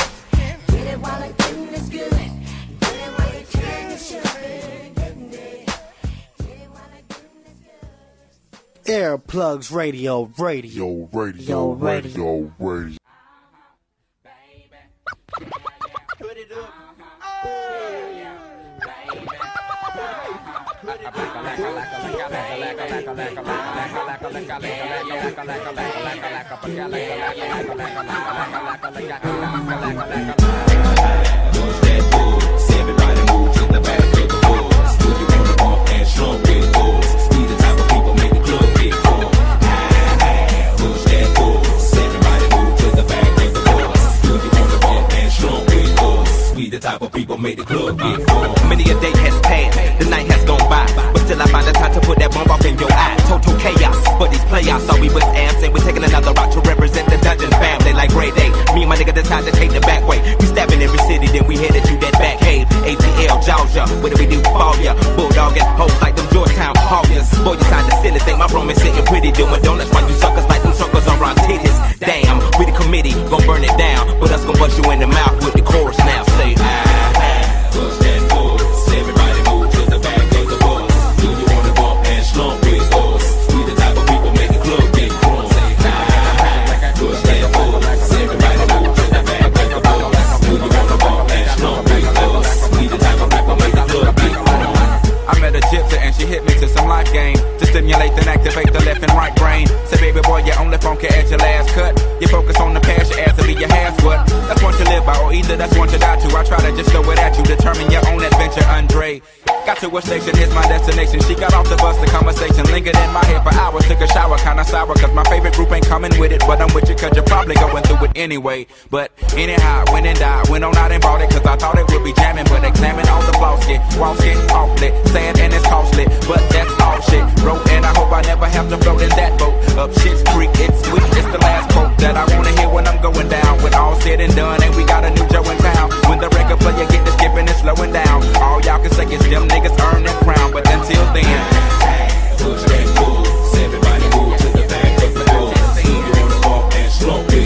Get it while the getting is good. Get it while you can, you should be getting it. Airplugs Radio, radio, radio, radio, radio. Everybody move to the back of the bus. Do you wanna bump and slump the type of people made the club get full. Many a day has passed, the night has gone by, but still I find the time to put that bump off in your eye. Total chaos, but these playoffs thought we was absent. We're taking another route to represent the dungeon family like grade Day. Me and my nigga decide to take the back way. We stabbing every city, then we headed to that back cave. ATL, Georgia, what do we do for ya? Bulldog and hoes like them Georgetown Hawkers. Boy, you sound the silly thing, my room is sitting pretty, doing donuts while you suckers like them suckers on round titties. Damn, committee, gon' burn it down, but us gon' bust you in the mouth with the chorus now. Say, Push that. Everybody move to the back of the bus. Do you wanna bump and slump with us? We the type of people get crunk. Push that. Everybody move to the back of the bus. Do you wanna bump and slump with us? We the type of people get. I met a gypsy and she hit me to some life game to stimulate and activate the left and right brain. Say, baby boy, you only funky at your last cut. You focus on the past, your ass will be your half what? That's one to live by, or either that's one to die to. I try to just throw it at you, determine your own adventure, Andre. Got to a station, here's my destination. She got off the bus, the conversation lingered in my head for hours. Took a shower, kinda sour, cause my favorite group ain't coming with it. But I'm with you, cause you're probably going through it anyway. But anyhow, went and died, went on out and bought it, cause I thought it would be jamming. But examine all the flaws, get walls get awfully sad and it's costly. But that's all shit. Wrote and I hope I never have to float in that boat. Up shit's creek, it's sweet, it's the last quote that I wanna hear when I'm going down. When all said and done, and we got a new Joe in town. When the record player get to skipping and slowing down, all y'all can say is them niggas earn their crown. But until then, Push that bus. Everybody move to the back of the bus. Do you wanna bump and slump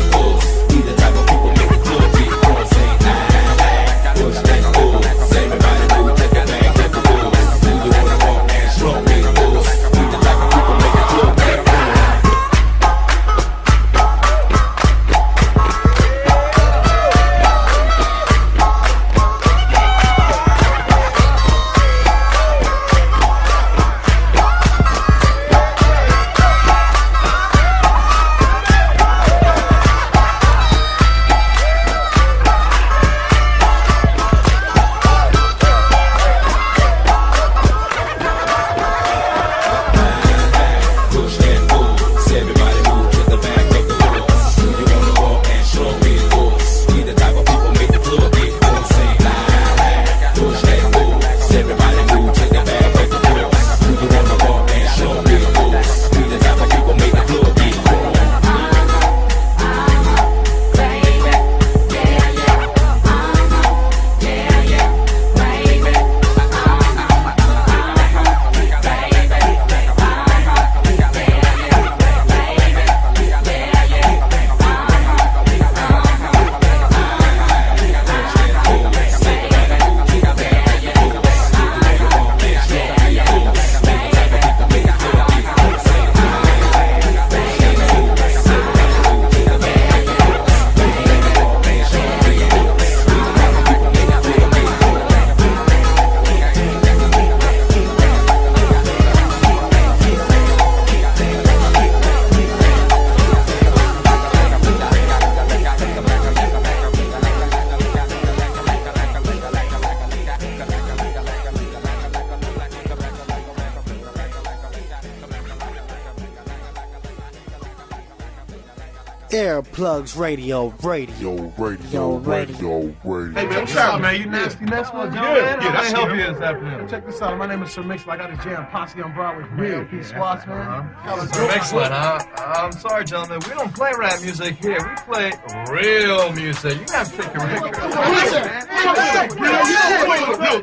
Earplugs Radio, radio, radio, radio, radio. Hey, man, what's up, man? You nasty next one? Yeah, man? yeah, How that's can help you this afternoon? Check this out. My name is Sir Mix. I got a jam posse on Broadway from Yeah, LP yeah, Swats, man. Sir Mix-a-Lot, huh? I'm sorry, gentlemen. We don't play rap music here. We play real music. You have to take your record.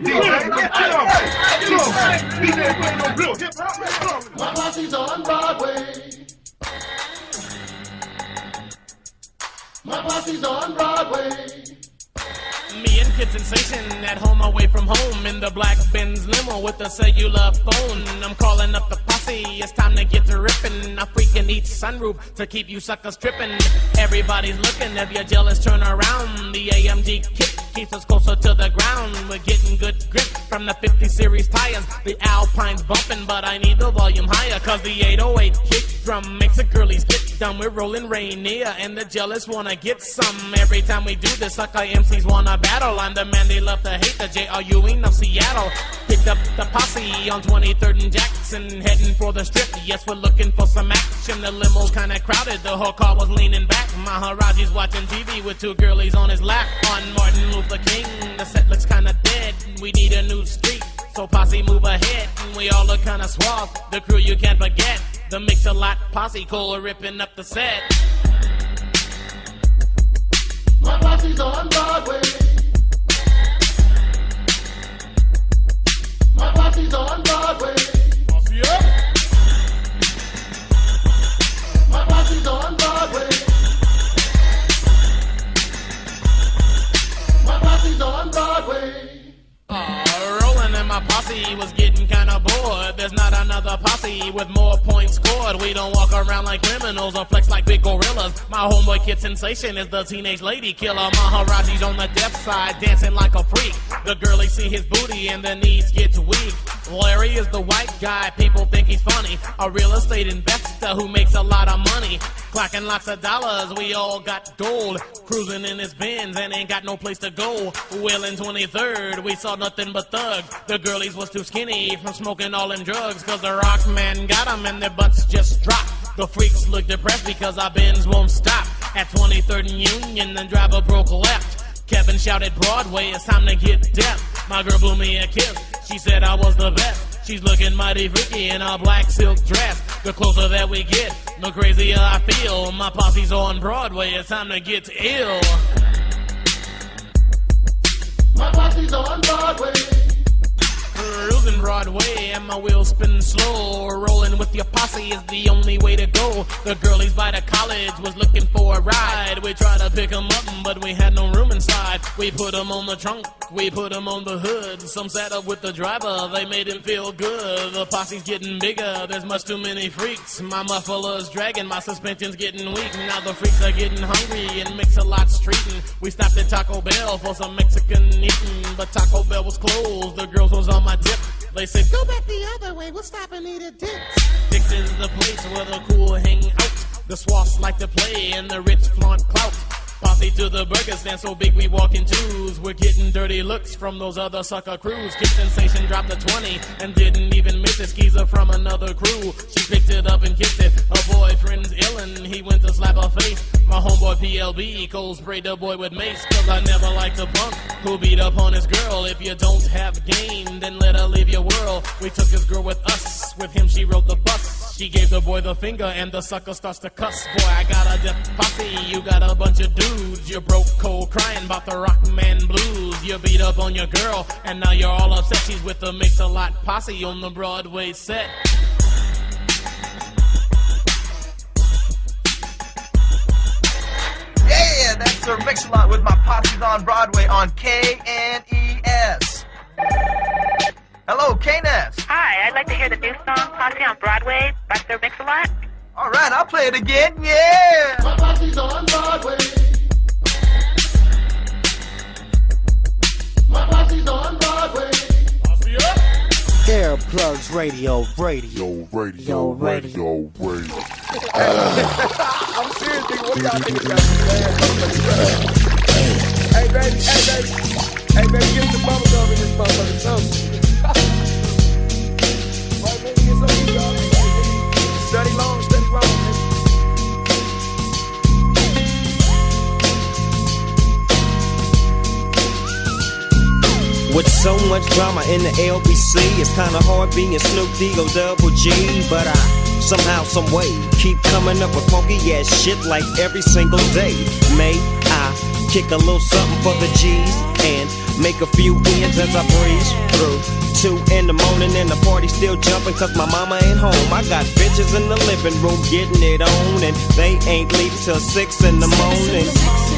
My My on Broadway. Me and Kid Sensation at home away from home in the black Benz limo with a cellular phone. I'm calling up the posse, it's time to get to ripping. I freaking each sunroof to keep you suckers tripping. Everybody's looking, if you're jealous, turn around. The AMG kick keeps us closer to the ground. We're getting good grip from the 50 series tires. The Alpine's bumping, but I need the volume higher, cause the 808 kick drum makes the girlies get dumb. We're rolling Rainier, and the jealous wanna get some. Every time we do this, sucker MCs wanna battle. I'm the man they love to hate, the J.R. Ewing of Seattle. Picked up the posse on 23rd and Jackson, heading for the strip. Yes, we're looking for some action. The limo's kinda crowded, the whole car was leaning back. Maharaji's watching TV with two girlies on his lap. On Martin Luther King, the set looks kinda dead. We need a new street. So posse move ahead, and we all look kinda suave. The crew you can't forget, the mix a lot posse cola ripping up the set. My posse's on Broadway. My posse's on Broadway. Posse up. My posse's on Broadway. My posse's on Broadway. Uh, rolling and posse was getting kinda bored. There's not another posse with more points scored. We don't walk around like criminals or flex like big gorillas. My homeboy kid sensation is the teenage lady killer. Maharaji's on the deaf side, dancing like a freak. The girlies see his booty and their knees get weak. Larry is the white guy, people think he's funny. A real estate investor who makes a lot of money. Clocking lots of dollars, we all got gold. Cruising in his Benz and ain't got no place to go. Well, in 23rd, we saw nothing but thugs. The girlies was too skinny from smoking all them drugs. Cause the rock man got them and their butts just dropped. The freaks look depressed because our Benz won't stop. At 23rd and Union, the driver broke left. Kevin shouted Broadway, it's time to get deaf. My girl blew me a kiss. She said I was the best. She's looking mighty freaky in a black silk dress. The closer that we get, the crazier I feel. My posse's on Broadway, it's time to get ill. My posse's on Broadway. Cruising Broadway and my wheels spinning slow. Rolling with your posse is the only way to go. The girlies by the college was looking for a ride. We tried to pick 'em up, but we had no room inside. We put 'em on the trunk, we put 'em on the hood. Some sat up with the driver, they made him feel good. The posse's getting bigger, there's much too many freaks. My muffler's dragging, my suspension's getting weak. Now the freaks are getting hungry and mix a lot streeting. We stopped at Taco Bell for some Mexican eating, but Taco Bell was closed. The girls was on my tip. They said, Go back the other way, we'll stop and eat at Dick's. Dick's is the place where the cool hang out. The swats like to play and the rich flaunt clout. Posse to the burger stand so big we walk in twos. We're getting dirty looks from those other sucker crews. Kid Sensation dropped the 20 and didn't even miss it. Skeezer from another crew. She picked it up and kissed it. Her boyfriend's illin', he went to slap her face. My homeboy PLB cold sprayed the boy with mace. Cause I never liked a punk who beat up on his girl. If you don't have game, then let her leave your world. We took his girl with us. With him, she rode the bus. She gave the boy the finger and the sucker starts to cuss. Boy, I got a death posse. You got a bunch of dudes. You broke cold crying about the rock man blues. You beat up on your girl and now you're all upset. She's with the mix a lot posse on the Broadway set. Yeah, that's Sir Mix-a-Lot with my posse's on Broadway on K-N-E-S. Hello, K-N-E-S. Hi, I'd like to hear the new song Posse on Broadway by Sir Mix-a-Lot. All right, I'll play it again. Yeah. My posse's on Broadway. My posse's on Broadway. Earplugs Radio, radio, radio, radio, radio. *laughs* I'm serious, nigga. What y'all niggas got Hey, baby, hey, baby. Hey, baby, get some bubble gum in this motherfucker, something. With so much drama in the LBC, it's kinda hard being Snoop D-O double G. But I somehow, some way, keep coming up with funky ass shit like every single day. Mate, kick a little something for the G's and make a few ends as I breeze through. Two in the morning and the party still jumping cause my mama ain't home. I got bitches in the living room getting it on and they ain't leaving till six in the morning.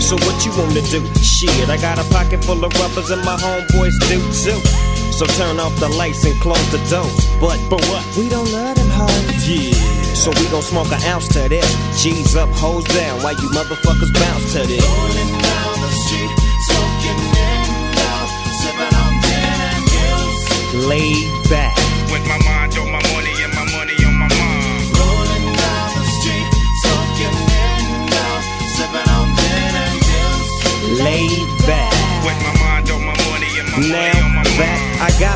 So what you wanna do? Shit, I got a pocket full of rubbers and my homeboys do too. So turn off the lights and close the doors. But, but what? We don't love them hoes. Yeah. So we gon' smoke an ounce to this. G's up, hoes down, while you motherfuckers bounce to this. Rolling down the street, smoking in sipping on gin and gills. Laid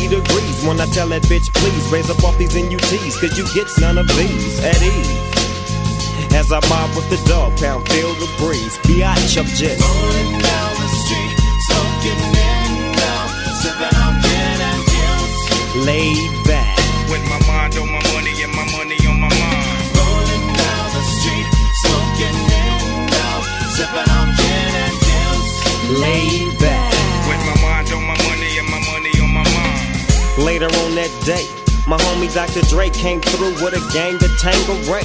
80 degrees when I tell that bitch, please raise up off these NUTs, cause you get none of these at ease. As I mob with the dog pound, feel the breeze. Biatch, I'm just Rolling down the street, smoking in sipping on gin and gills. laid back. With my mind on my money and my money on my mind. Rolling down the street, smoking in sipping on gin and gills. laid back. Later on that day, my homie Dr. Dre came through with a gang to Tango Ray.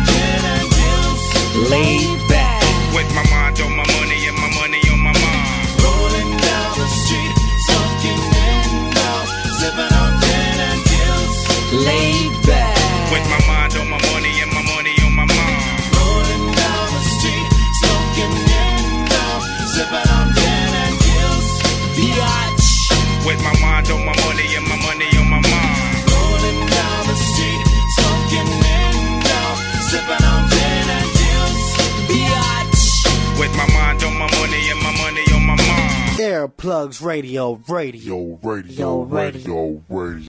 Laid back. With my mind on my money and my money on my mind. Rolling down the street, smoking in sipping on gin and gills. laid back. With my mind on my money and my money on my mind. Rolling down the street, smoking in sipping on gin and gills. Biatch. With my mind on my money on my mind. Air plugs radio, radio. Radio, radio. radio, radio.